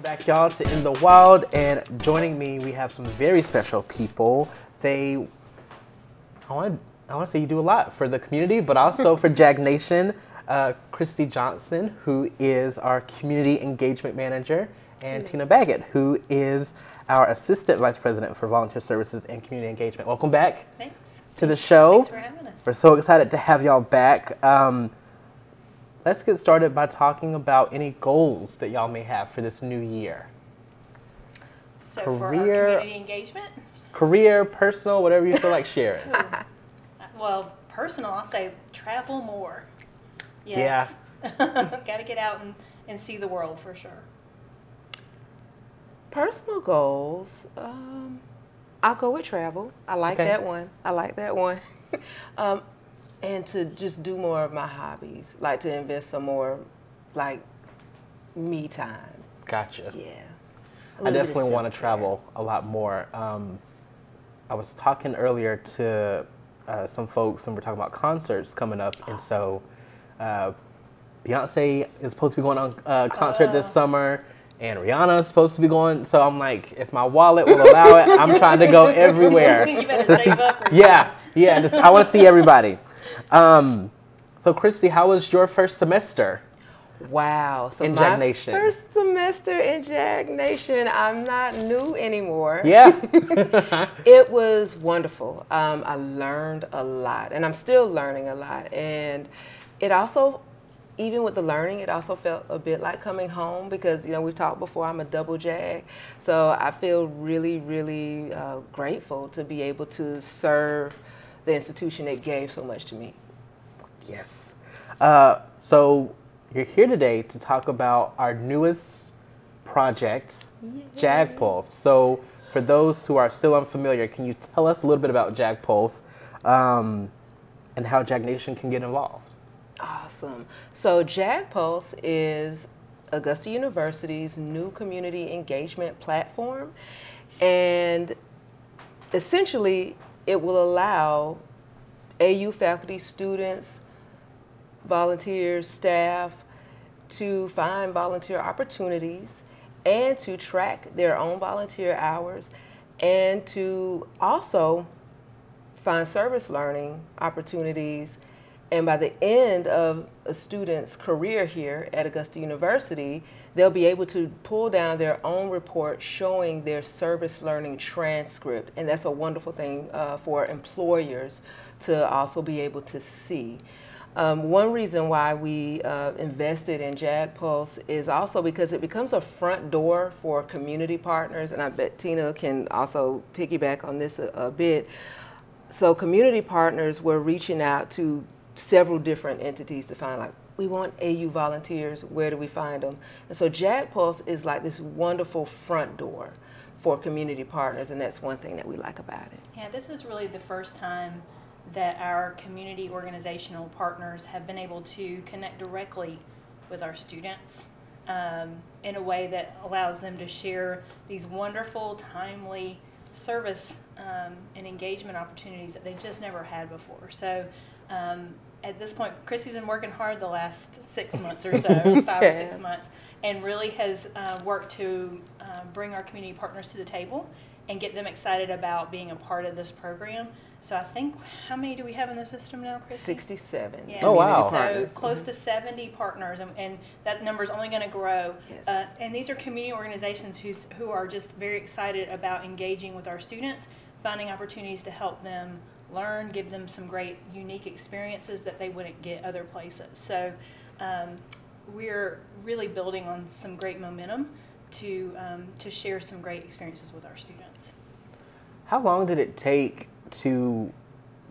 Welcome back, y'all, to In the Wild. And joining me, we have some very special people. They, I want, to, I want to say you do a lot for the community, but also for Jag Nation. Uh, Christy Johnson, who is our community engagement manager, and Tina Baggett, who is our assistant vice president for volunteer services and community engagement. Welcome back Thanks. to the show. Thanks for having us. We're so excited to have y'all back. Um, let's get started by talking about any goals that y'all may have for this new year. So for our Career- community engagement, Career, personal, whatever you feel like sharing. well, personal, I'll say travel more. Yes. Got to get out and, and see the world for sure. Personal goals, um, I'll go with travel. I like Okay. that one. I like that one. um, and to just do more of my hobbies, like to invest some more, like me time. Gotcha. Yeah. I little bit of definitely want to travel a lot more. Um, I was talking earlier to uh, some folks and we're talking about concerts coming up, and so uh, Beyonce is supposed to be going on a concert this Oh. summer, and Rihanna is supposed to be going. So I'm like, if my wallet will allow it, I'm trying to go everywhere. you better save up. Or Yeah, yeah. Just, I want to see everybody. Um, so Christy, how was your first semester? Wow. So In my Nation. first semester in Jag Nation, I'm not new anymore. Yeah. It was wonderful. Um, I learned a lot, and I'm still learning a lot. And it also, even with the learning, it also felt a bit like coming home because you know we've talked before. I'm a double jag, so I feel really, really uh, grateful to be able to serve the institution that gave so much to me. Yes. Uh, so you're here today to talk about our newest project, Jag Pulse. So for those who are still unfamiliar, can you tell us a little bit about Jag Pulse um, and how Jag Nation can get involved? Awesome. So Jag Pulse is Augusta University's new community engagement platform. And essentially, it will allow AU faculty, students, volunteers, staff to find volunteer opportunities and to track their own volunteer hours and to also find service learning opportunities. And by the end of a student's career here at Augusta University, they'll be able to pull down their own report showing their service learning transcript. And that's a wonderful thing uh, for employers to also be able to see. Um, one reason why we uh, invested in Jag Pulse is also because it becomes a front door for community partners, and I bet Tina can also piggyback on this a, a bit. So, community partners were reaching out to several different entities to find, like, we want AU volunteers, where do we find them? And so, Jag Pulse is like this wonderful front door for community partners, and that's one thing that we like about it. Yeah, this is really the first time that our community organizational partners have been able to connect directly with our students um, in a way that allows them to share these wonderful, timely service um, and engagement opportunities that they just never had before. So um, at this point, Chrissy's been working hard the last six months or so, five or six months, and really has uh, worked to uh, bring our community partners to the table and get them excited about being a part of this program. So I think, how many do we have in the system now, Chrissy? 67. Yeah. Oh, wow. So partners. close to 70 partners, and, and that number is only going to grow. Yes. Uh, and these are community organizations who's, who are just very excited about engaging with our students, finding opportunities to help them learn, give them some great, unique experiences that they wouldn't get other places. So um, we're really building on some great momentum to, um, to share some great experiences with our students. How long did it take to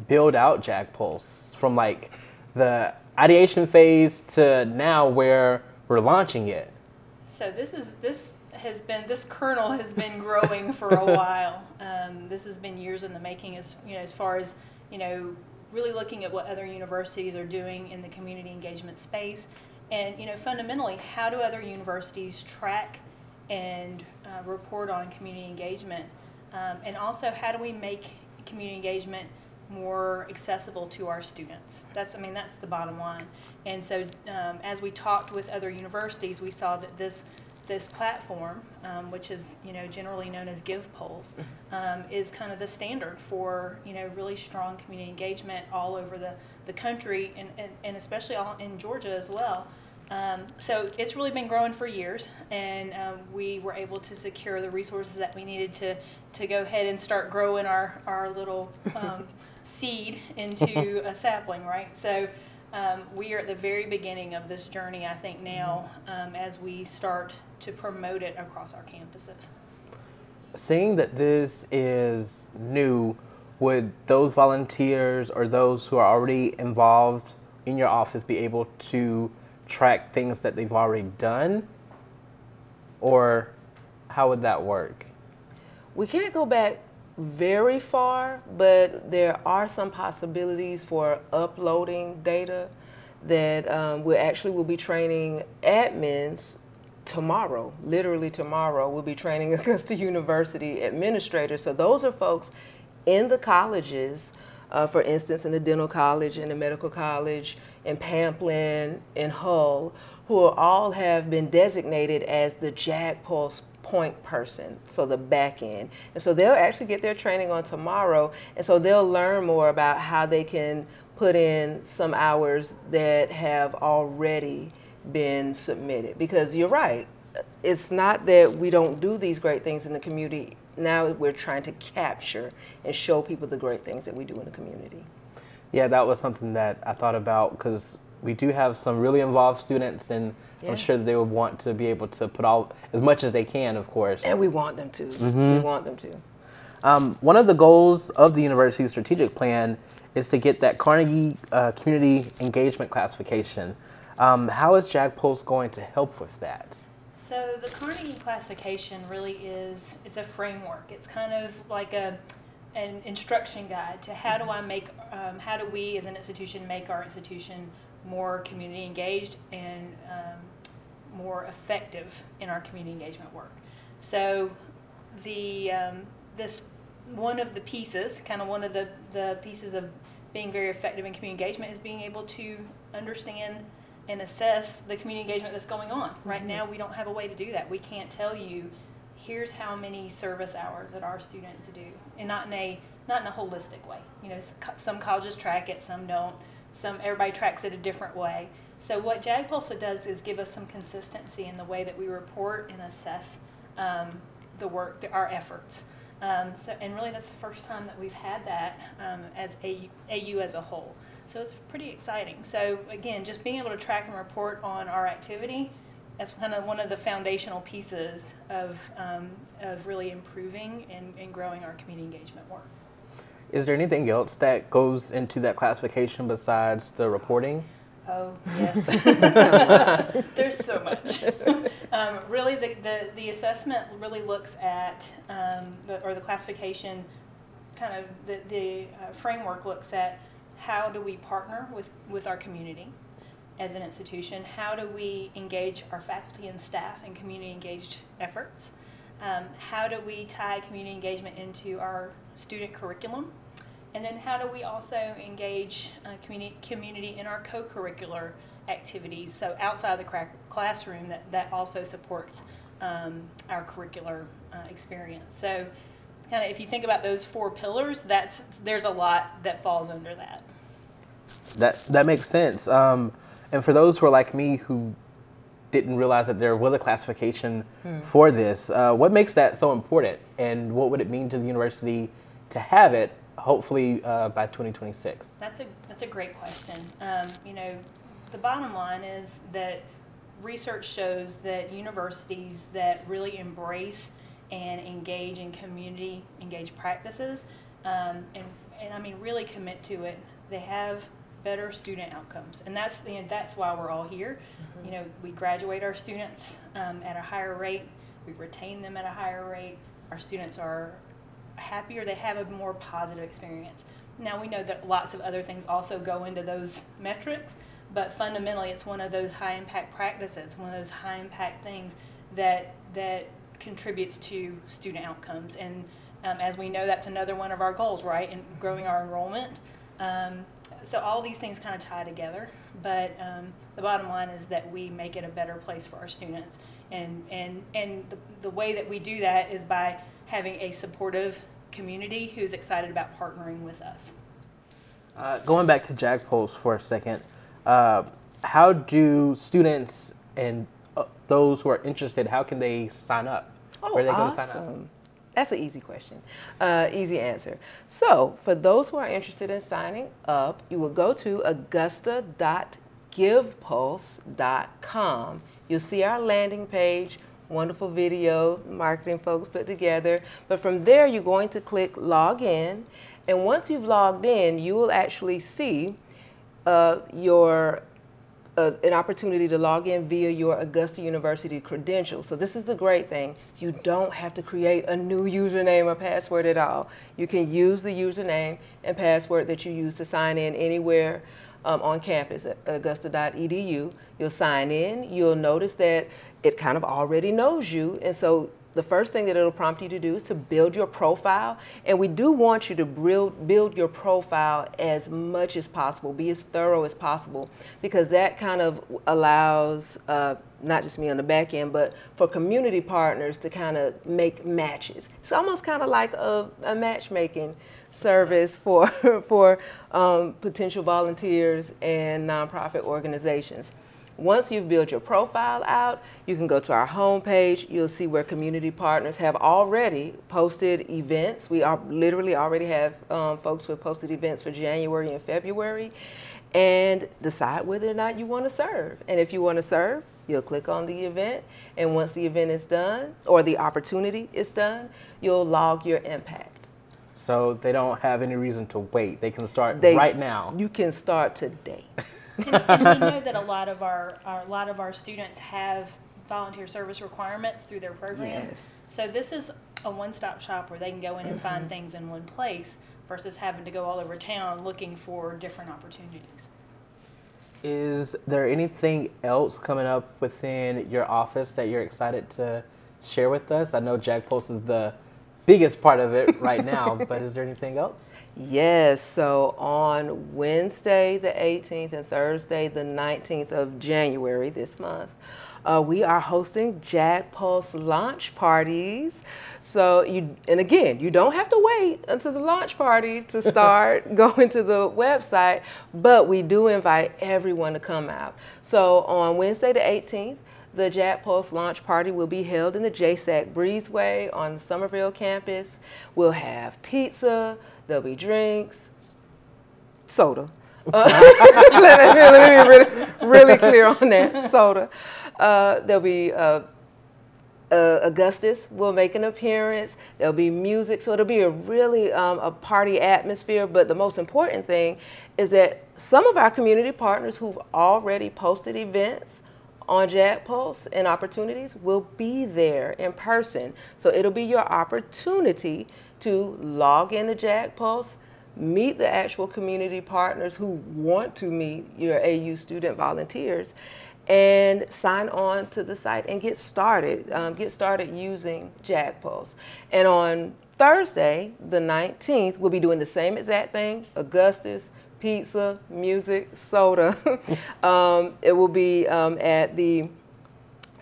build out Jag Pulse from like the ideation phase to now where we're launching it? So this is this has been this kernel has been growing for a while. Um, this has been years in the making, as you know, as far as you know, really looking at what other universities are doing in the community engagement space, and you know, fundamentally, how do other universities track and uh, report on community engagement, um, and also how do we make community engagement more accessible to our students. That's, I mean, that's the bottom line. And so, um, as we talked with other universities, we saw that this this platform, um, which is you know generally known as GivePulse, um, is kind of the standard for you know really strong community engagement all over the, the country and, and, and especially all in Georgia as well. Um, so it's really been growing for years, and um, we were able to secure the resources that we needed to to go ahead and start growing our our little um, seed into a sapling, right? So. Um, we are at the very beginning of this journey, I think, now um, as we start to promote it across our campuses. Seeing that this is new, would those volunteers or those who are already involved in your office be able to track things that they've already done? Or how would that work? We can't go back very far, but there are some possibilities for uploading data that um, we actually will be training admins tomorrow, literally tomorrow. We'll be training Augusta University administrators. So those are folks in the colleges, uh, for instance, in the dental college, in the medical college, in Pamplin, in Hull, who all have been designated as the JAG Pulse point person, so the back end. And so they'll actually get their training on tomorrow, and so they'll learn more about how they can put in some hours that have already been submitted. Because you're right, it's not that we don't do these great things in the community. Now we're trying to capture and show people the great things that we do in the community. Yeah, that was something that I thought about because we do have some really involved students, and Yeah. I'm sure they would want to be able to put all as much as they can, of course. And we want them to. We want them to. Um, one of the goals of the university's strategic plan is to get that Carnegie uh, Community Engagement classification. Um, how is JAG Pulse going to help with that? So the Carnegie classification really is it's a framework. It's kind of like a an instruction guide to how do I make um, how do we as an institution make our institution more community engaged and um, more effective in our community engagement work. So the um, this one of the pieces, kind of one of the, the pieces of being very effective in community engagement is being able to understand and assess the community engagement that's going on. Right now, we don't have a way to do that. We can't tell you, here's how many service hours that our students do, and not in a not in a holistic way. You know, some colleges track it, some don't. Some everybody tracks it a different way. So what JAG Pulse does is give us some consistency in the way that we report and assess um, the work, the, our efforts. Um, so, and really, that's the first time that we've had that um, as a, AU as a whole. So it's pretty exciting. So again, just being able to track and report on our activity, that's kind of one of the foundational pieces of, um, of really improving and, and growing our community engagement work. Is there anything else that goes into that classification besides the reporting? Oh, yes. There's so much. um, really, the, the, the assessment really looks at, um, the, or the classification, kind of the, the uh, framework looks at how do we partner with, with our community as an institution? How do we engage our faculty and staff in community engaged efforts? Um, how do we tie community engagement into our student curriculum? And then how do we also engage uh, community, community in our co-curricular activities? So outside the cra- classroom, that, that also supports um, our curricular uh, experience. So kind of if you think about those four pillars, that's there's a lot that falls under that. That that makes sense. Um, and for those who are like me who didn't realize that there was a classification for this, uh, what makes that so important, and what would it mean to the university to have it? Hopefully uh, by 2026. That's a that's a great question. Um, you know, the bottom line is that research shows that universities that really embrace and engage in community engaged practices, um, and and I mean really commit to it, they have better student outcomes, and that's the that's why we're all here. You know, we graduate our students um, at a higher rate, we retain them at a higher rate. Our students are happier, they have a more positive experience. Now we know that lots of other things also go into those metrics, but fundamentally it's one of those high impact practices, one of those high impact things that that contributes to student outcomes. And um, as we know, that's another one of our goals, right? In growing our enrollment. Um, so all these things kind of tie together, but um, the bottom line is that we make it a better place for our students, And, and, and the, the way that we do that is by having a supportive community who's excited about partnering with us. Uh, going back to JAG for a second, uh, how do students and uh, those who are interested, how can they sign up? Oh, Where are they awesome. going to sign up? That's an easy question. Uh, easy answer. So, for those who are interested in signing up, you will go to augusta.givepulse.com. You'll see our landing page, wonderful video marketing folks put together. But from there, you're going to click log in. And once you've logged in, you will actually see uh, your uh, an opportunity to log in via your Augusta University credentials. So this is the great thing. You don't have to create a new username or password at all. You can use the username and password that you use to sign in anywhere um, on campus at augusta.edu. You'll sign in. You'll notice that it kind of already knows you. And so the first thing that it'll prompt you to do is to build your profile. And we do want you to build, build your profile as much as possible, be as thorough as possible, because that kind of allows uh, not just me on the back end, but for community partners to kind of make matches. It's almost kind of like a, a matchmaking service for, for um, potential volunteers and nonprofit organizations. Once you've built your profile out, you can go to our homepage. You'll see where community partners have already posted events. We are literally already have um, folks who have posted events for January and February, and decide whether or not you want to serve. And if you want to serve, you'll click on the event, and once the event is done or the opportunity is done, you'll log your impact. So they don't have any reason to wait. They can start They- right now. You can start today. and, and we know that a lot of our, our, a lot of our students have volunteer service requirements through their programs. Yes. So this is a one-stop shop where they can go in and find mm-hmm. things in one place versus having to go all over town looking for different opportunities. Is there anything else coming up within your office that you're excited to share with us? I know Jag Pulse is the biggest part of it right now, but is there anything else? Yes, so on Wednesday the 18th and Thursday the 19th of January this month, uh, we are hosting Jag Pulse launch parties. So you, and again, you don't have to wait until the launch party to start going to the website, but we do invite everyone to come out. So on Wednesday the 18th, the JAG Pulse launch party will be held in the JSAC Breezeway on Summerville campus. We'll have pizza, there'll be drinks, soda. Uh, let, me, let me be really, really clear on that soda. Uh, there'll be uh, uh, Augustus will make an appearance. There'll be music, so it'll be a really um, a party atmosphere. But the most important thing is that some of our community partners who've already posted events on JAG Pulse and opportunities will be there in person. So it'll be your opportunity to log into JAG Pulse, meet the actual community partners who want to meet your AU student volunteers, and sign on to the site and get started. Um, get started using JAG Pulse. And on Thursday, the 19th, we'll be doing the same exact thing. Augustus, pizza, music, soda. um, it will be um, at the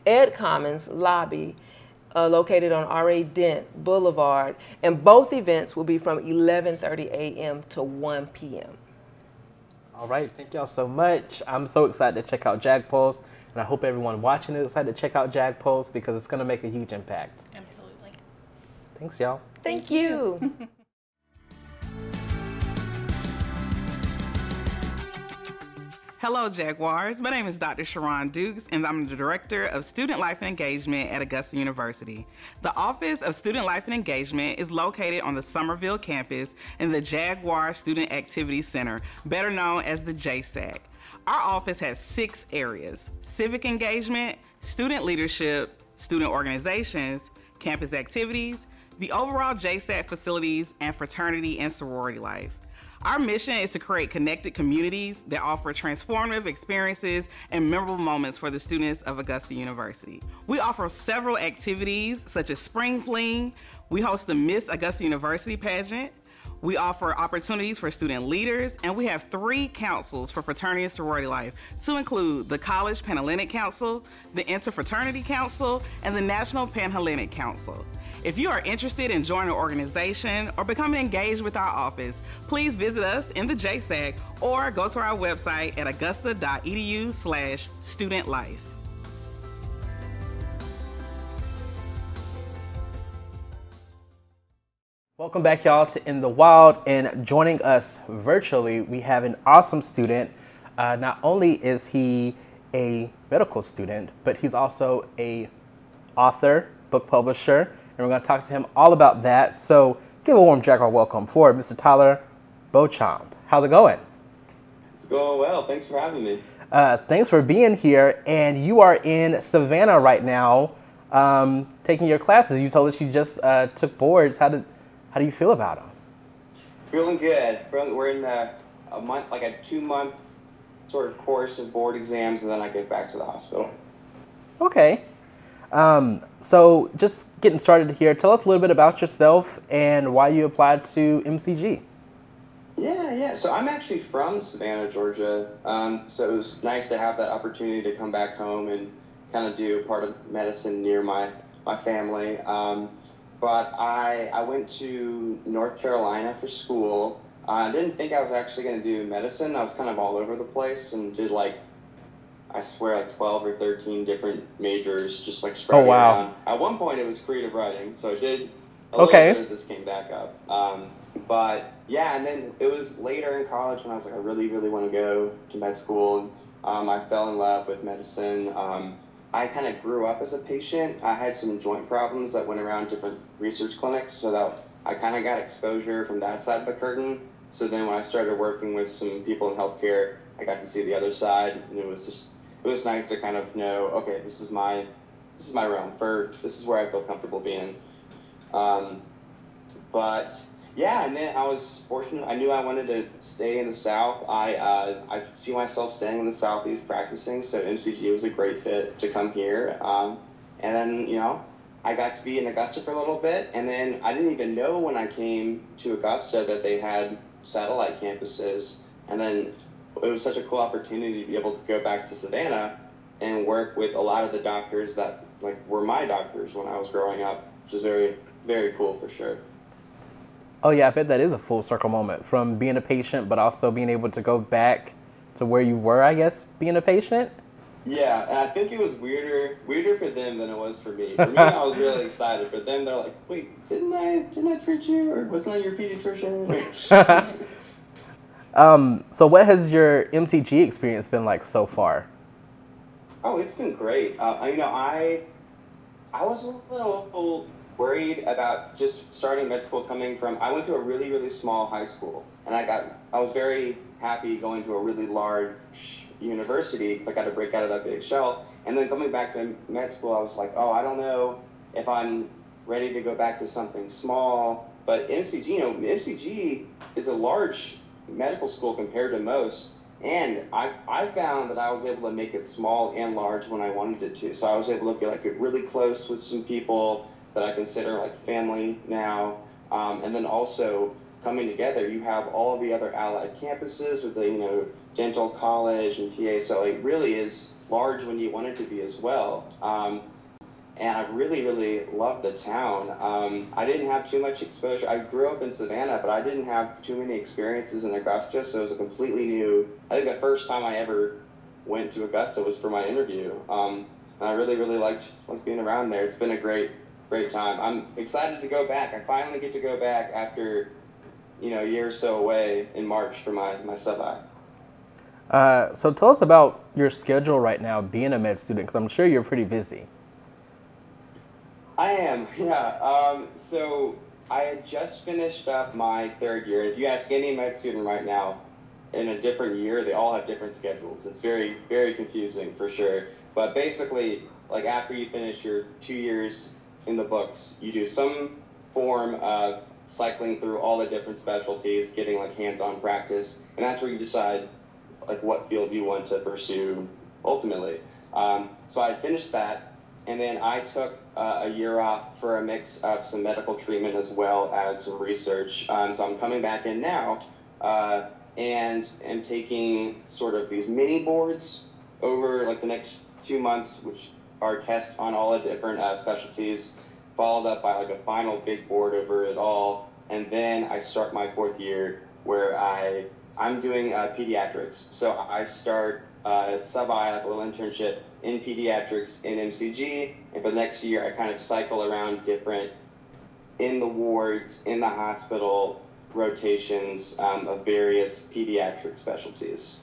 Ed Commons lobby uh, located on R.A. Dent Boulevard. And both events will be from 11.30 a.m. to 1 p.m. All right, thank y'all so much. I'm so excited to check out Jag Pulse, and I hope everyone watching is excited to check out Jag Pulse because it's going to make a huge impact. Absolutely. Thanks, y'all. Thank you. Hello, Jaguars. My name is Dr. Sharon Dukes, and I'm the Director of Student Life and Engagement at Augusta University. The Office of Student Life and Engagement is located on the Summerville campus in the Jaguar Student Activity Center, better known as the JSAC. Our office has six areas civic engagement, student leadership, student organizations, campus activities, the overall JSAC facilities, and fraternity and sorority life. Our mission is to create connected communities that offer transformative experiences and memorable moments for the students of Augusta University. We offer several activities such as Spring Fling, we host the Miss Augusta University pageant, We offer opportunities for student leaders, and we have three councils for fraternity and sorority life to include the College Panhellenic Council, the Interfraternity Council, and the National Panhellenic Council. If you are interested in joining an organization or becoming engaged with our office, please visit us in the JSAC or go to our website at augusta.edu slash student life. Welcome back, y'all, to In the Wild. And joining us virtually, we have an awesome student. Uh, not only is he a medical student, but he's also a author, book publisher, and we're going to talk to him all about that. So give a warm Jaguar welcome for Mr. Tyler Beauchamp. How's it going? It's going well. Thanks for having me. Uh, thanks for being here. And you are in Savannah right now, um, taking your classes. You told us you just uh, took boards. How did how do you feel about them? Feeling good. We're in a, a month, like a two month sort of course of board exams, and then I get back to the hospital. Okay. Um, so, just getting started here, tell us a little bit about yourself and why you applied to MCG. Yeah, yeah. So I'm actually from Savannah, Georgia. Um, so it was nice to have that opportunity to come back home and kind of do part of medicine near my my family. Um, but I, I went to North Carolina for school. I didn't think I was actually going to do medicine. I was kind of all over the place and did like, I swear, like 12 or 13 different majors, just like spread oh, wow. around. At one point, it was creative writing, so I did a okay. little bit this came back up. Um, but yeah, and then it was later in college when I was like, I really, really want to go to med school. Um, I fell in love with medicine. Um, I kind of grew up as a patient. I had some joint problems that went around different research clinics, so that I kind of got exposure from that side of the curtain. So then when I started working with some people in healthcare, I got to see the other side, and it was just it was nice to kind of know, okay, this is my this is my realm. For this is where I feel comfortable being. Um, but yeah, and then I was fortunate. I knew I wanted to stay in the South. I uh, I see myself staying in the Southeast practicing, so MCG was a great fit to come here. Um, and then you know, I got to be in Augusta for a little bit, and then I didn't even know when I came to Augusta that they had satellite campuses. And then it was such a cool opportunity to be able to go back to Savannah and work with a lot of the doctors that like were my doctors when I was growing up, which is very very cool for sure. Oh yeah, I bet that is a full circle moment from being a patient, but also being able to go back to where you were. I guess being a patient. Yeah, I think it was weirder weirder for them than it was for me. For me, I was really excited. For them, they're like, "Wait, didn't I didn't I treat you, or wasn't I your pediatrician?" um, so, what has your MCG experience been like so far? Oh, it's been great. Uh, you know, I I was a little worried about just starting med school coming from I went to a really really small high school and I got I was very happy going to a really large university because I got to break out of that big shell and then coming back to med school I was like oh I don't know if I'm ready to go back to something small but MCG you know MCG is a large medical school compared to most and I, I found that I was able to make it small and large when I wanted it to. So I was able to get like really close with some people that I consider like family now. Um, and then also coming together, you have all the other allied campuses with the, you know, dental college and PA. So it really is large when you want it to be as well. Um, and I really, really loved the town. Um, I didn't have too much exposure. I grew up in Savannah, but I didn't have too many experiences in Augusta, so it was a completely new. I think the first time I ever went to Augusta was for my interview, um, and I really, really liked liked being around there. It's been a great great time. I'm excited to go back. I finally get to go back after, you know, a year or so away in March for my, my sub-I. Uh, so tell us about your schedule right now being a med student, because I'm sure you're pretty busy. I am, yeah. Um, so I had just finished up my third year. If you ask any med student right now, in a different year, they all have different schedules. It's very, very confusing for sure. But basically, like after you finish your two years in the books, you do some form of cycling through all the different specialties, getting like hands-on practice, and that's where you decide like what field you want to pursue ultimately. Um, so I finished that, and then I took uh, a year off for a mix of some medical treatment as well as some research. Um, so I'm coming back in now uh, and am taking sort of these mini boards over like the next two months, which are tests on all the different uh, specialties, followed up by like a final big board over it all. And then I start my fourth year where I I'm doing uh, pediatrics. So I start uh, sub-I, like a little internship in pediatrics in MCG, and for the next year I kind of cycle around different in the wards, in the hospital rotations um, of various pediatric specialties.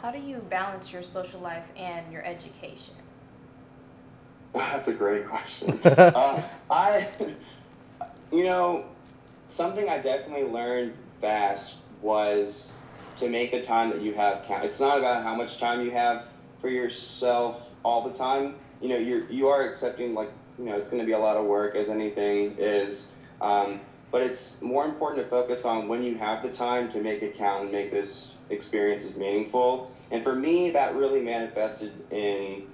How do you balance your social life and your education? That's a great question. uh, I, you know, something I definitely learned fast was to make the time that you have count. It's not about how much time you have for yourself all the time. You know, you're you are accepting like you know it's going to be a lot of work as anything is. Um, but it's more important to focus on when you have the time to make it count and make this experiences meaningful. And for me, that really manifested in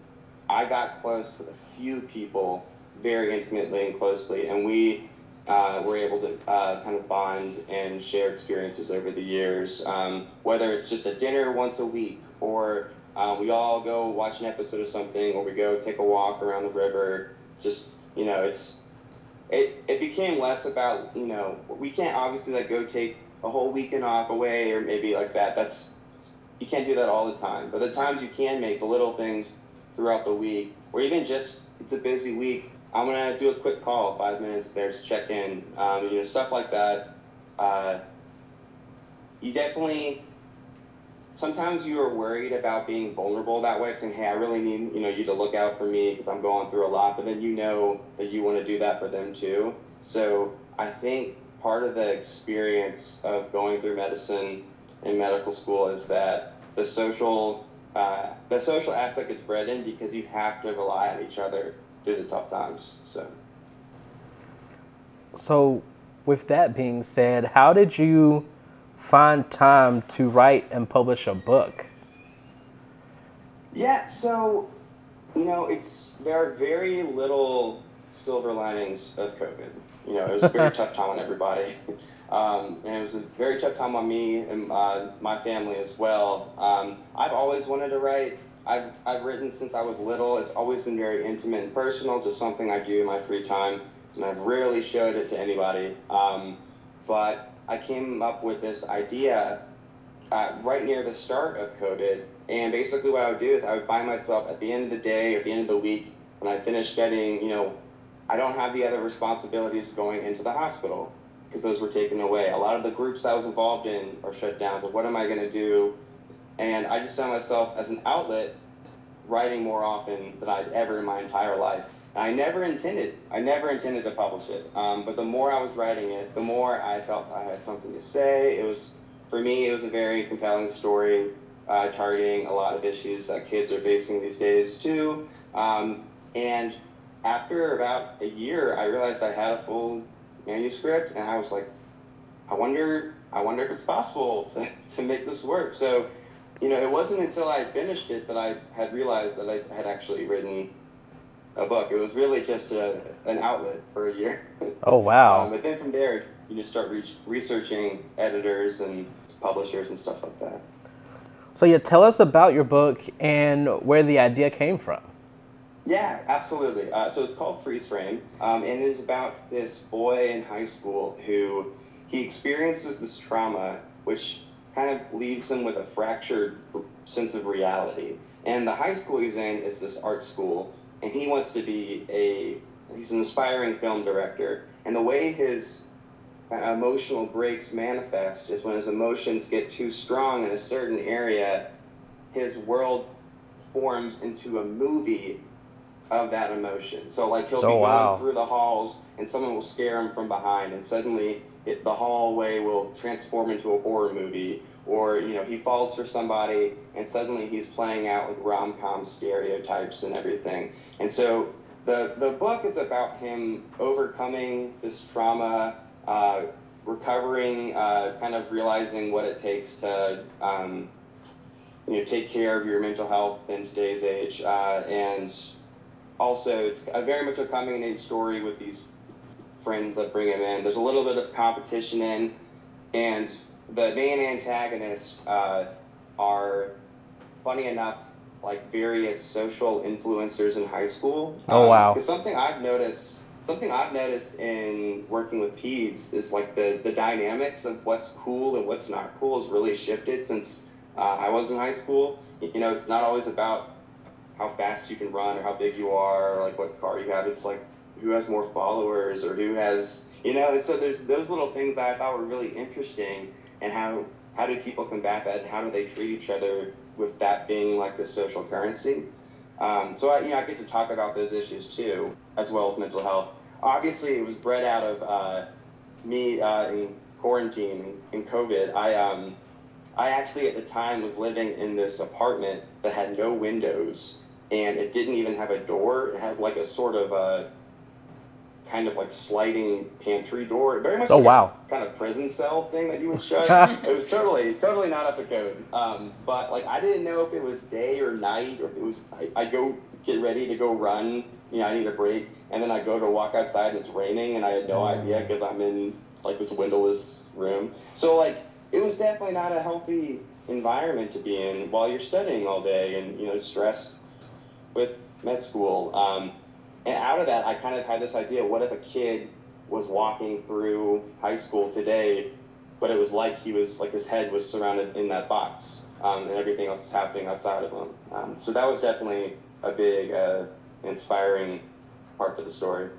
I got close with a few people very intimately and closely, and we uh, were able to uh, kind of bond and share experiences over the years. Um, whether it's just a dinner once a week, or uh, we all go watch an episode of something, or we go take a walk around the river. Just you know, it's it, it became less about you know we can't obviously like go take a whole weekend off away or maybe like that. That's you can't do that all the time. But the times you can make the little things throughout the week, or even just it's a busy week I'm gonna do a quick call, five minutes there to check in. Um, you know, stuff like that. Uh, you definitely. Sometimes you are worried about being vulnerable that way, saying, "Hey, I really need you know you to look out for me because I'm going through a lot." But then you know that you want to do that for them too. So I think part of the experience of going through medicine in medical school is that the social uh, the social aspect is bred in because you have to rely on each other through the tough times. So. So, with that being said, how did you find time to write and publish a book? Yeah, so you know, it's there are very little silver linings of COVID. You know, it was a very tough time on everybody, um, and it was a very tough time on me and uh, my family as well. Um, I've always wanted to write. I've, I've written since I was little. It's always been very intimate and personal, just something I do in my free time, and I've rarely showed it to anybody. Um, but I came up with this idea uh, right near the start of COVID, and basically what I would do is I would find myself at the end of the day or the end of the week when I finished studying, you know, I don't have the other responsibilities going into the hospital because those were taken away. A lot of the groups I was involved in are shut down. So what am I going to do and I just found myself as an outlet writing more often than I'd ever in my entire life. And I never intended, I never intended to publish it. Um, but the more I was writing it, the more I felt I had something to say. It was, for me, it was a very compelling story, uh, targeting a lot of issues that kids are facing these days too. Um, and after about a year, I realized I had a full manuscript, and I was like, I wonder, I wonder if it's possible to, to make this work. So you know, it wasn't until I finished it that I had realized that I had actually written a book. It was really just a, an outlet for a year. Oh wow! um, but then from there, you just start re- researching editors and publishers and stuff like that. So yeah, tell us about your book and where the idea came from. Yeah, absolutely. Uh, so it's called Freeze Frame, um, and it is about this boy in high school who he experiences this trauma, which kind of leaves him with a fractured sense of reality. And the high school he's in is this art school, and he wants to be a he's an aspiring film director. And the way his emotional breaks manifest is when his emotions get too strong in a certain area, his world forms into a movie of that emotion. So like he'll oh, be wow. going through the halls and someone will scare him from behind and suddenly it, the hallway will transform into a horror movie, or you know he falls for somebody and suddenly he's playing out with rom-com stereotypes and everything. And so the the book is about him overcoming this trauma, uh, recovering, uh, kind of realizing what it takes to. Um, you know, take care of your mental health in today's age, uh, and also it's a very much a coming of age story with these friends that bring him in. There's a little bit of competition in, and the main antagonists uh, are funny enough like various social influencers in high school. Oh, Um, wow. 'cause something I've noticed, something I've noticed in working with peds is like the the dynamics of what's cool and what's not cool has really shifted since uh, I was in high school. You know, it's not always about how fast you can run or how big you are or like what car you have. It's like who has more followers or who has you know. And so there's those little things I thought were really interesting and how how do people combat that and how do they treat each other with that being like the social currency. Um, so I, you know, I get to talk about those issues too, as well as mental health. Obviously, it was bred out of uh, me uh, in quarantine in COVID. I um, I actually at the time was living in this apartment that had no windows and it didn't even have a door. It had like a sort of a kind of like sliding pantry door. Very much Oh, like a wow. kind of prison cell thing that you would shut. it was totally totally not up to code. Um, but like I didn't know if it was day or night or if it was I, I go get ready to go run. You know, I need a break, and then I go to walk outside and it's raining, and I had no idea because I'm in like this windowless room. So like it was definitely not a healthy environment to be in while you're studying all day and you know stressed with med school. Um, and out of that, I kind of had this idea: what if a kid was walking through high school today, but it was like he was like his head was surrounded in that box, um, and everything else is happening outside of him. Um, so that was definitely a big uh, inspiring part of the story.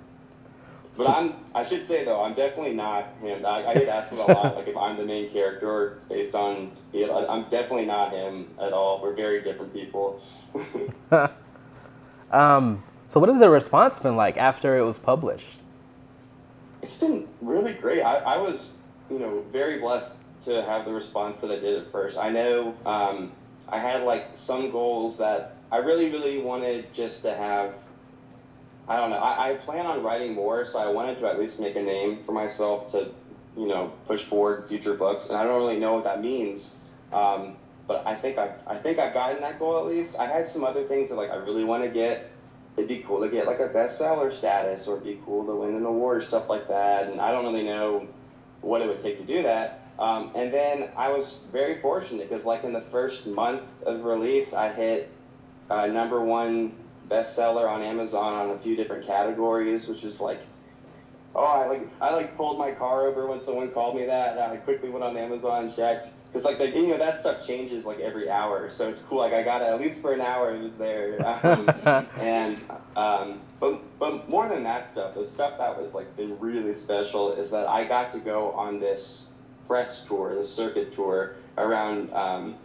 But So- I'm, I should say though, I'm definitely not him. I, I get asked a lot, like if I'm the main character or it's based on. I'm definitely not him at all. We're very different people. Um, so what has the response been like after it was published? It's been really great. I, I was, you know, very blessed to have the response that I did at first. I know um, I had like some goals that I really, really wanted just to have. I don't know. I, I plan on writing more, so I wanted to at least make a name for myself to, you know, push forward future books. And I don't really know what that means. Um, but I think I, I think I've gotten that goal at least. I had some other things that like I really want to get it'd be cool to get like a bestseller status or it'd be cool to win an award or stuff like that. And I don't really know what it would take to do that. Um, and then I was very fortunate because like in the first month of release, I hit uh, number one bestseller on Amazon on a few different categories, which is like, oh, I like I like pulled my car over when someone called me that. And I quickly went on Amazon and checked because like the, you know that stuff changes like every hour, so it's cool. Like I got it at least for an hour. It was there. Um, and um, but but more than that stuff, the stuff that was like been really special is that I got to go on this press tour, this circuit tour around um,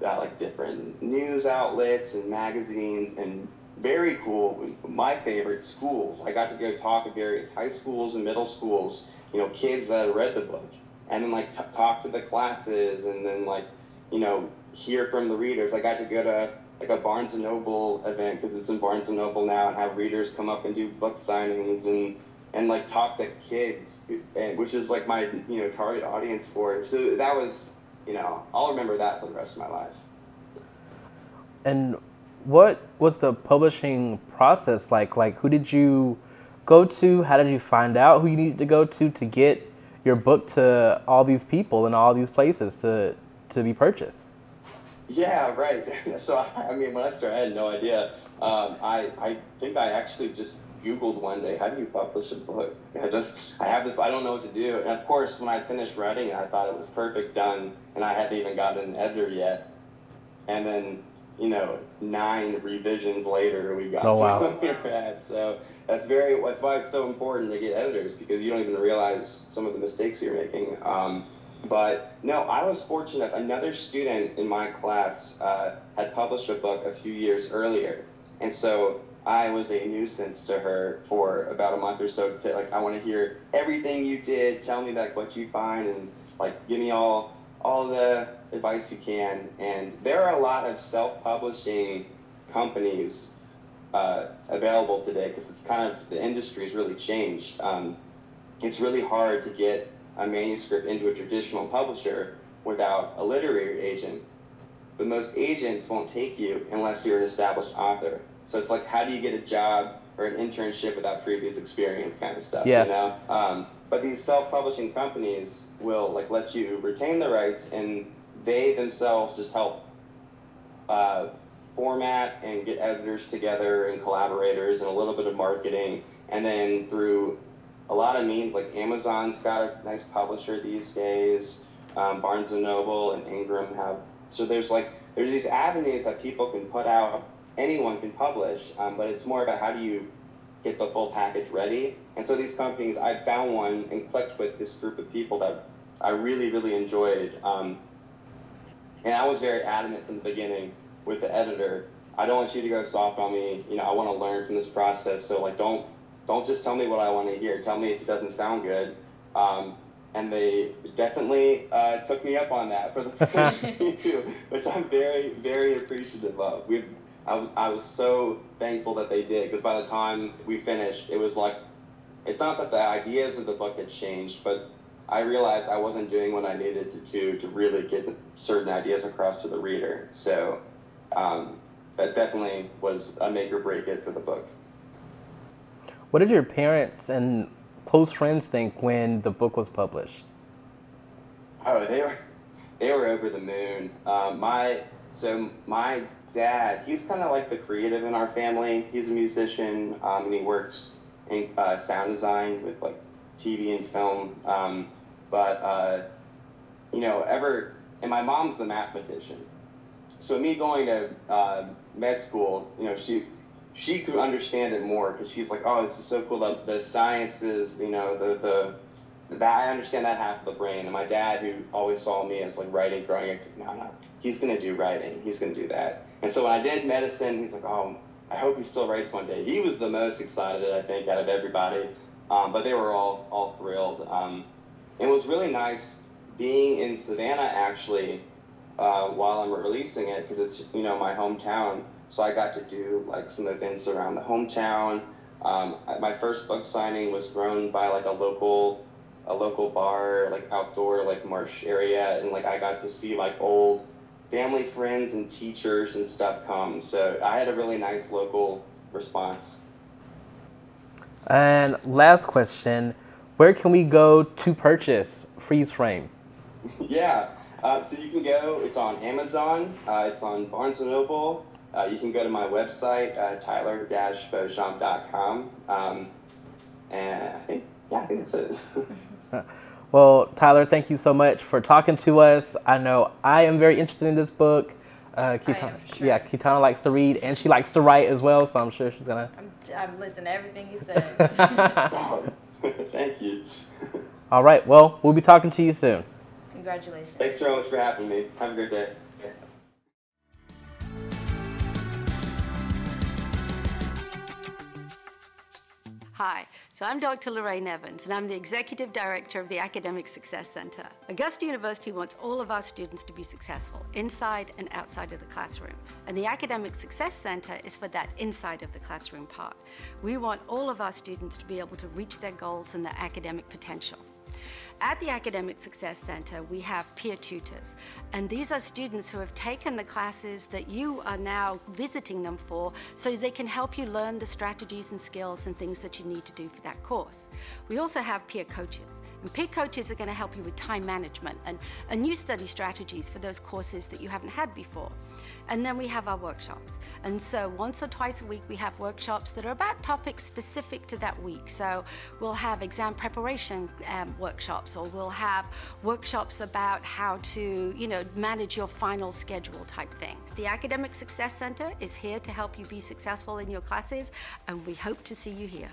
that like different news outlets and magazines and very cool. My favorite schools. I got to go talk at various high schools and middle schools. You know, kids that read the book, and then like t- talk to the classes, and then like you know hear from the readers. I got to go to like a Barnes and Noble event because it's in Barnes and Noble now, and have readers come up and do book signings and and like talk to kids, and, which is like my you know target audience for it. So that was you know I'll remember that for the rest of my life. And what was the publishing process like? Like, who did you go to? How did you find out who you needed to go to to get your book to all these people and all these places to to be purchased? Yeah, right. So I mean, when I started, I had no idea. Um, I I think I actually just Googled one day, how do you publish a book? I just I have this, I don't know what to do. And of course, when I finished writing, I thought it was perfect, done, and I hadn't even gotten an editor yet. And then, you know, nine revisions later, we got Oh, to wow. where at. So that's very that's why it's so important to get editors because you don't even realize some of the mistakes you're making. Um, but no, I was fortunate. Another student in my class uh, had published a book a few years earlier, and so I was a nuisance to her for about a month or so. To, like, I want to hear everything you did. Tell me like what you find, and like give me all all the advice you can. And there are a lot of self-publishing companies uh, available today because it's kind of the industry's really changed. Um, it's really hard to get a manuscript into a traditional publisher without a literary agent. But most agents won't take you unless you're an established author. So it's like, how do you get a job or an internship without previous experience, kind of stuff. Yeah. You know. Um, but these self-publishing companies will like let you retain the rights, and they themselves just help uh, format and get editors together and collaborators and a little bit of marketing, and then through a lot of means, like Amazon's got a nice publisher these days. Um, Barnes and Noble and Ingram have so there's like there's these avenues that people can put out anyone can publish, um, but it's more about how do you get the full package ready. And so these companies, I found one and clicked with this group of people that I really, really enjoyed. Um, and I was very adamant from the beginning with the editor. I don't want you to go soft on me. You know, I want to learn from this process. So like, don't don't just tell me what I want to hear. Tell me if it doesn't sound good. Um, and they definitely uh, took me up on that for the first few, which I'm very, very appreciative of. We've I, I was so thankful that they did because by the time we finished, it was like, it's not that the ideas of the book had changed, but I realized I wasn't doing what I needed to do to really get certain ideas across to the reader. So um, that definitely was a make or break it for the book. What did your parents and close friends think when the book was published? Oh, they were they were over the moon. Um, my so my dad, he's kind of like the creative in our family. He's a musician, um, and he works in uh, sound design with like TV and film. Um, but uh, you know, ever and my mom's the mathematician. So me going to uh, med school, you know, she she could understand it more because she's like, oh, this is so cool. The, the sciences, you know, the the that I understand that half of the brain. And my dad, who always saw me as like writing, growing, like, no, no, he's gonna do writing. He's gonna do that. And so when I did medicine, he's like, oh, I hope he still writes one day. He was the most excited, I think, out of everybody. Um, but they were all all thrilled. Um, it was really nice being in Savannah actually uh, while I'm releasing it because it's you know my hometown. So I got to do like some events around the hometown. Um, my first book signing was thrown by like a local a local bar like outdoor like marsh area and like I got to see like old family, friends, and teachers and stuff come. So I had a really nice local response. And last question where can we go to purchase Freeze Frame? yeah, uh, so you can go, it's on Amazon, uh, it's on Barnes & Noble. Uh, you can go to my website, uh, tyler-beauchamp.com. Um, and I think, yeah, I think that's it. Well, Tyler, thank you so much for talking to us. I know I am very interested in this book. Uh, Kitana, sure. Yeah, Kitana likes to read and she likes to write as well, so I'm sure she's gonna. I'm, t- I'm listening to everything you said. Thank you. All right, well, we'll be talking to you soon. Congratulations. Thanks so much for having me. Have a great day. Hi, so I'm Dr. Lorraine Evans, and I'm the Executive Director of the Academic Success Center. Augusta University wants all of our students to be successful, inside and outside of the classroom. And the Academic Success Center is for that inside of the classroom part. We want all of our students to be able to reach their goals and their academic potential. At the Academic Success Center, we have peer tutors, and these are students who have taken the classes that you are now visiting them for so they can help you learn the strategies and skills and things that you need to do for that course. We also have peer coaches, and peer coaches are going to help you with time management and, and new study strategies for those courses that you haven't had before. And then we have our workshops. And so once or twice a week, we have workshops that are about topics specific to that week. So we'll have exam preparation um, workshops, or we'll have workshops about how to, you know, manage your final schedule type thing. The Academic Success Center is here to help you be successful in your classes, and we hope to see you here.